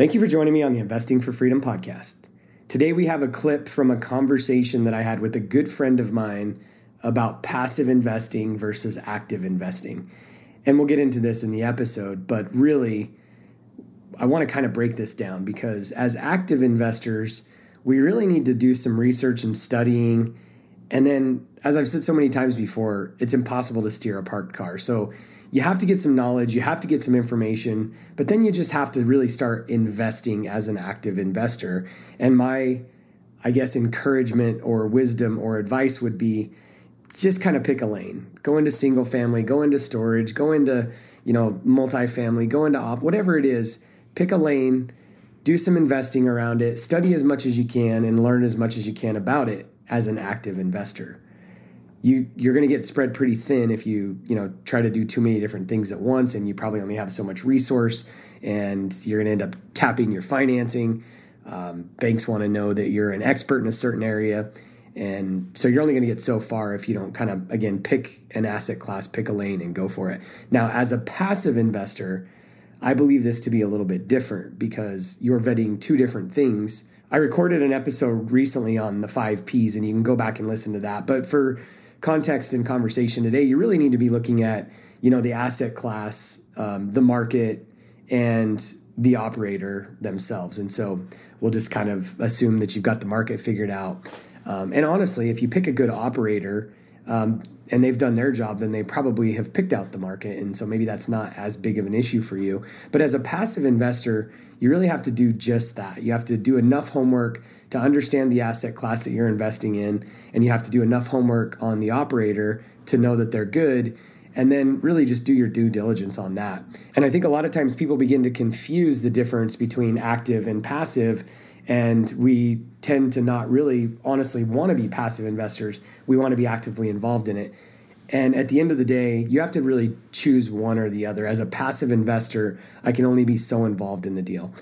Thank you for joining me on the Investing for Freedom podcast. Today we have a clip from a conversation that I had with a good friend of mine about passive investing versus active investing. And we'll get into this in the episode, but really, I want to kind of break this down because as active investors, we really need to do some research and studying. And then, as I've said so many times before, it's impossible to steer a parked car. So you have to get some knowledge, you have to get some information, but then you just have to really start investing as an active investor. And my, I guess, encouragement or wisdom or advice would be just kind of pick a lane. Go into single family, go into storage, go into, you know, multifamily, go into off, whatever it is, pick a lane, do some investing around it, study as much as you can and learn as much as you can about it as an active investor you you're going to get spread pretty thin if you you know try to do too many different things at once and you probably only have so much resource and you're going to end up tapping your financing. Um, banks want to know that you're an expert in a certain area and so you're only going to get so far if you don't kind of again pick an asset class pick a lane and go for it. Now as a passive investor i believe this to be a little bit different because you're vetting two different things. I recorded an episode recently on the five p's and you can go back and listen to that but for context and conversation today, you really need to be looking at you know the asset class, um, the market, and the operator themselves. And so we'll just kind of assume that you've got the market figured out. Um, and honestly, if you pick a good operator um, and they've done their job, then they probably have picked out the market. And so maybe that's not as big of an issue for you. But as a passive investor, you really have to do just that. You have to do enough homework to understand the asset class that you're investing in, and you have to do enough homework on the operator to know that they're good, and then really just do your due diligence on that. And I think a lot of times people begin to confuse the difference between active and passive. And we tend to not really honestly want to be passive investors. We want to be actively involved in it. And at the end of the day, you have to really choose one or the other. As a passive investor, I can only be so involved in the deal.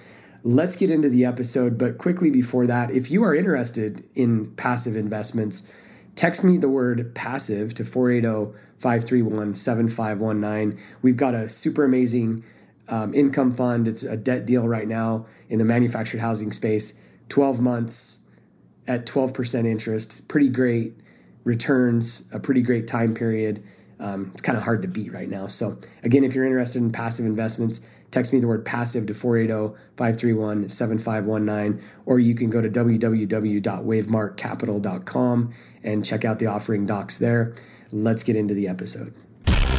Let's get into the episode, but quickly before that, if you are interested in passive investments, text me the word passive to 480 531 7519. We've got a super amazing um, income fund. It's a debt deal right now in the manufactured housing space, 12 months at 12% interest. Pretty great returns, a pretty great time period. Um, it's kind of hard to beat right now. So, again, if you're interested in passive investments, text me the word passive to 480 531 7519, or you can go to www.wavemarkcapital.com and check out the offering docs there. Let's get into the episode.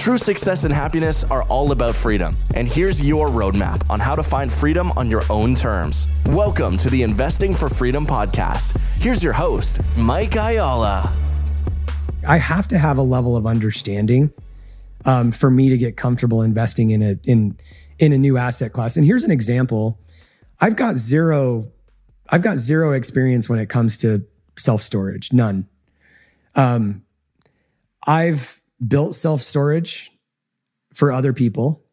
True success and happiness are all about freedom. And here's your roadmap on how to find freedom on your own terms. Welcome to the Investing for Freedom podcast. Here's your host, Mike Ayala. I have to have a level of understanding um, for me to get comfortable investing in a in in a new asset class. And here's an example. I've got zero I've got zero experience when it comes to self storage, none. Um, I've built self storage for other people.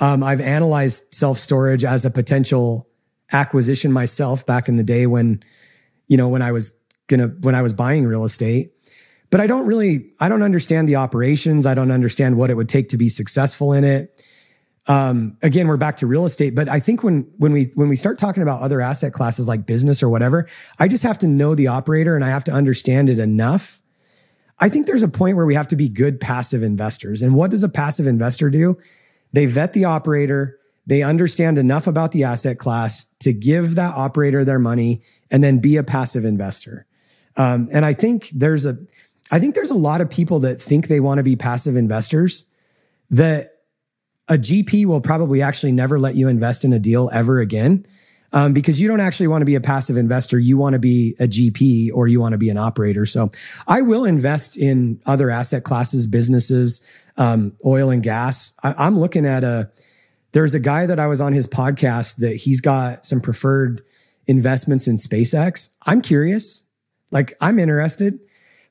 Um, I've analyzed self storage as a potential acquisition myself back in the day when, you know, when I was gonna, when I was buying real estate. But I don't really, I don't understand the operations. I don't understand what it would take to be successful in it um, again, we're back to real estate, but I think when, when we, when we start talking about other asset classes like business or whatever, I just have to know the operator and I have to understand it enough. I think there's a point where we have to be good passive investors. And what does a passive investor do? They vet the operator. They understand enough about the asset class to give that operator their money and then be a passive investor. Um, and I think there's a, I think there's a lot of people that think they want to be passive investors that a GP will probably actually never let you invest in a deal ever again. Um, because you don't actually want to be a passive investor. You want to be a GP or you want to be an operator. So I will invest in other asset classes, businesses, um, oil and gas. I, am looking at a, there's a guy that I was on his podcast that he's got some preferred investments in SpaceX. I'm curious. Like I'm interested,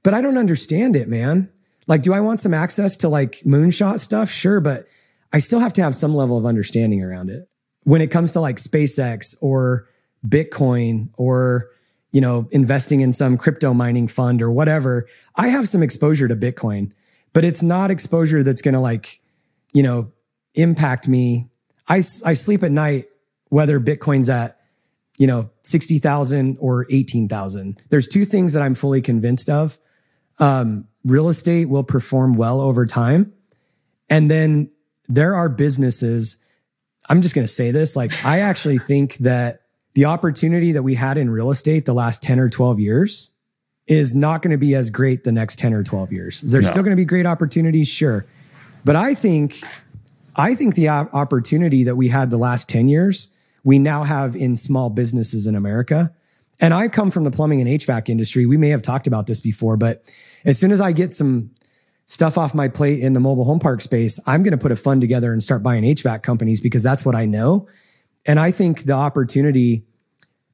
but I don't understand it, man. Like, do I want some access to like moonshot stuff? Sure, but I still have to have some level of understanding around it. When it comes to like SpaceX or Bitcoin or you know, investing in some crypto mining fund or whatever, I have some exposure to Bitcoin, but it's not exposure that's going to like, you know, impact me. I, I sleep at night, whether Bitcoin's at, you know, 60,000 or 18,000. There's two things that I'm fully convinced of. Um, real estate will perform well over time. And then there are businesses. I'm just going to say this. Like, I actually think that the opportunity that we had in real estate the last 10 or 12 years is not going to be as great the next 10 or 12 years. There's no. still going to be great opportunities, sure. But I think I think the opportunity that we had the last 10 years, we now have in small businesses in America. And I come from the plumbing and HVAC industry. We may have talked about this before, but as soon as I get some stuff off my plate in the mobile home park space, I'm going to put a fund together and start buying HVAC companies because that's what I know. And I think the opportunity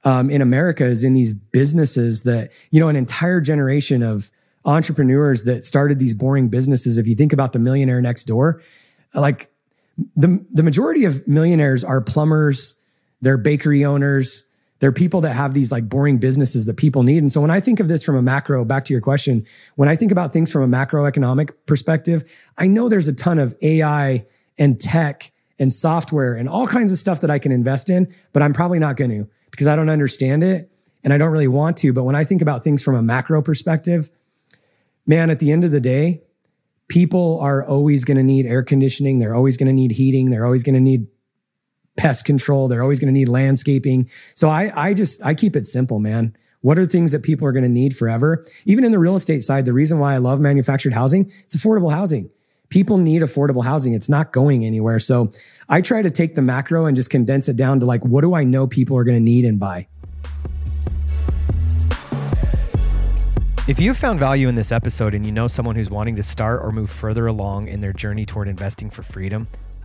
um, in America is in these businesses that, you know, an entire generation of entrepreneurs that started these boring businesses. If you think about the millionaire next door, like the, the majority of millionaires are plumbers, they're bakery owners, they're people that have these like boring businesses that people need. And so when I think of this from a macro, back to your question, when I think about things from a macroeconomic perspective, I know there's a ton of AI and tech and software and all kinds of stuff that I can invest in, but I'm probably not going to because I don't understand it and I don't really want to. But when I think about things from a macro perspective, man, at the end of the day, people are always going to need air conditioning. They're always going to need heating. They're always going to need pest control. They're always going to need landscaping. So I, I just, I keep it simple, man. What are things that people are going to need forever? Even in the real estate side, the reason why I love manufactured housing, it's affordable housing people need affordable housing. It's not going anywhere. So I try to take the macro and just condense it down to like, what do I know people are going to need and buy? If you found value in this episode and you know someone who's wanting to start or move further along in their journey toward investing for freedom,